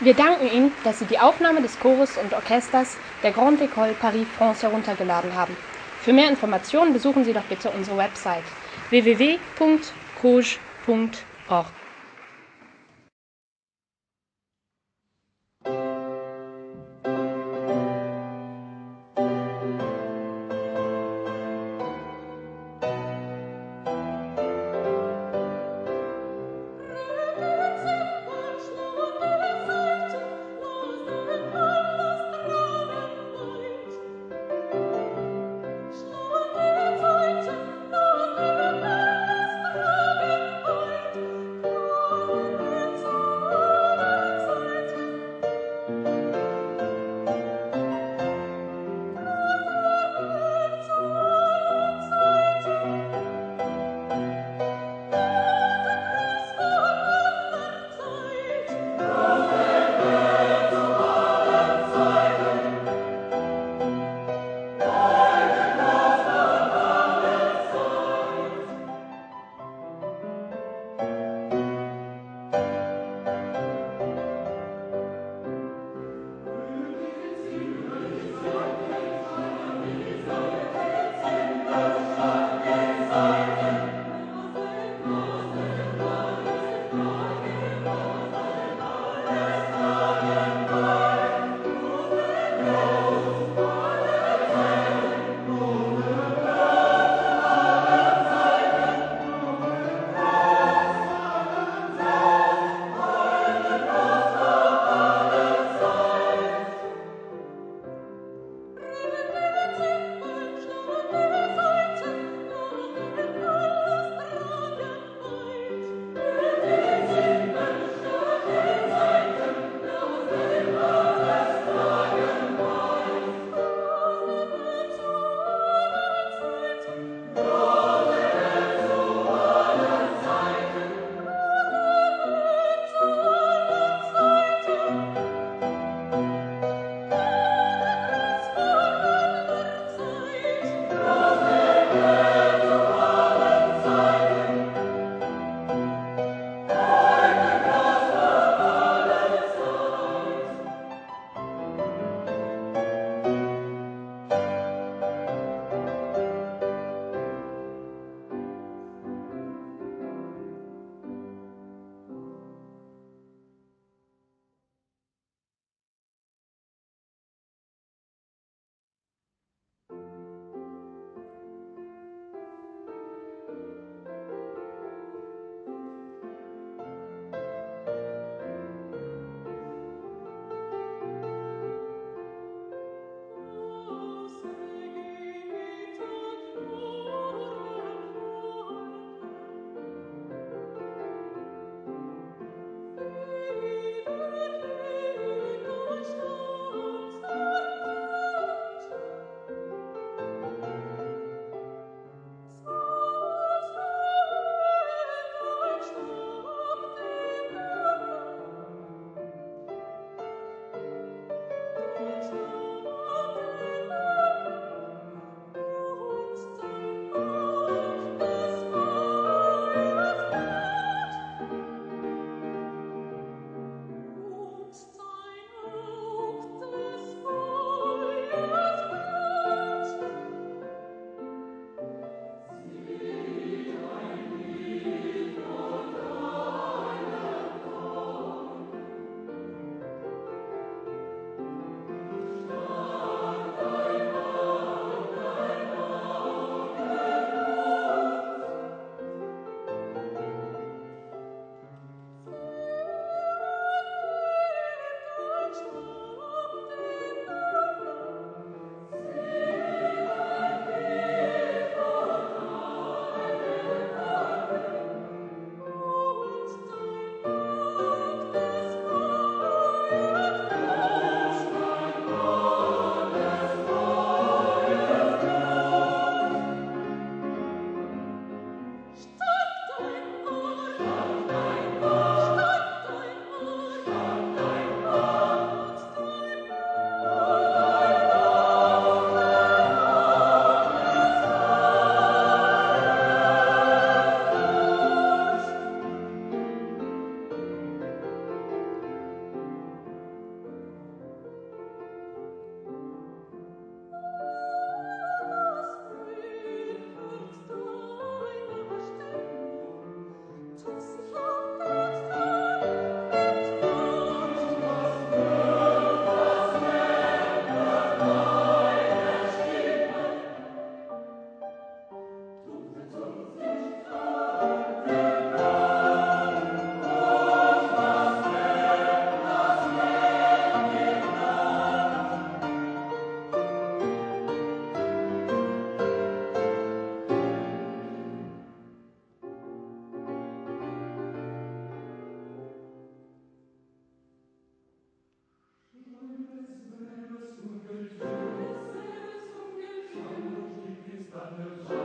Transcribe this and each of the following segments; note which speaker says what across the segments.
Speaker 1: Wir danken Ihnen, dass Sie die Aufnahme des Chores und Orchesters der Grande École Paris France heruntergeladen haben. Für mehr Informationen besuchen Sie doch bitte unsere Website www.rouge.org.
Speaker 2: Deus.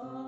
Speaker 2: song.